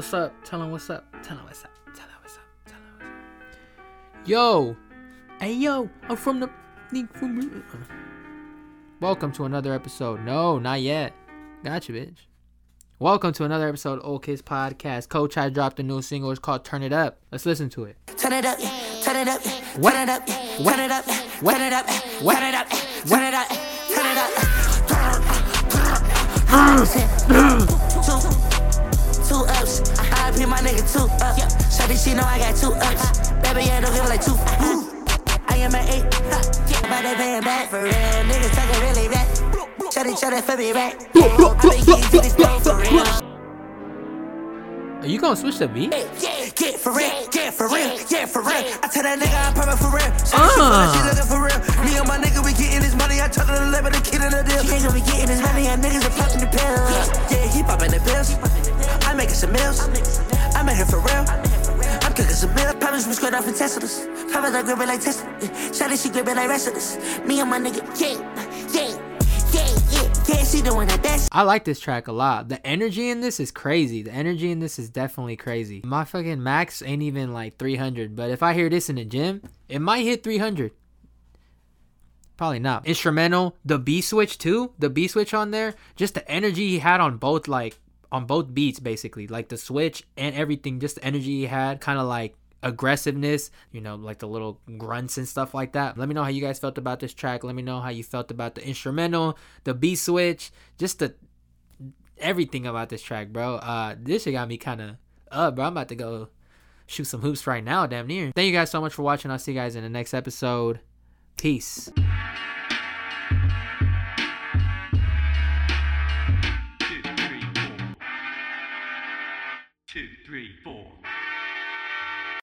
what's up. Tell him what's up. Tell him what's up. Tell him what's up. Tell him what's up. Yo. Hey, yo. I'm from the. Welcome to another episode. No, not yet. Got you, bitch. Welcome to another episode of Old Kids Podcast. Cochise dropped a new single. It's called Turn It Up. Let's listen to it. Turn it up, turn it up, What? turn it up, What? turn it up, What? turn it up, What? turn it up, turn it up, turn it up. Two, two ups. Pay my nigga two up. Uh. Shawty, she know I got two ups. Baby, yeah, don't give like two. Uh. I am an eight. But they paying back for real. Niggas talking really back. Shawty, shawty, for me back. I been getting to this dough for real. Are you gonna switch the beat? Yeah, get for real, yeah, for real, yeah, for real. I tell that nigga I'm perfect for real. She Uh. she looking for real. Me and my nigga, we getting this money. I her to me the kid in the deal. Nigga, we getting this money. And niggas are popping the pills. Yeah, he popping the pills. I'm making some meals. For real. I'm cooking some meals. Promise we off in Teslas. I like Tesla. Shawty, she like. Me and my nigga, yeah, yeah. I like this track a lot. The energy in this is crazy. The energy in this is definitely crazy. My fucking max ain't even like 300, but if I hear this in the gym, it might hit 300. Probably not. Instrumental, the B switch too. The B switch on there, just the energy he had on both like on both beats basically. Like the switch and everything, just the energy he had, kind of like aggressiveness, you know, like the little grunts and stuff like that. Let me know how you guys felt about this track. Let me know how you felt about the instrumental, the B switch, just the everything about this track, bro. Uh this shit got me kind of up, bro. I'm about to go shoot some hoops right now, damn near. Thank you guys so much for watching. I'll see you guys in the next episode. Peace. Two, three, four.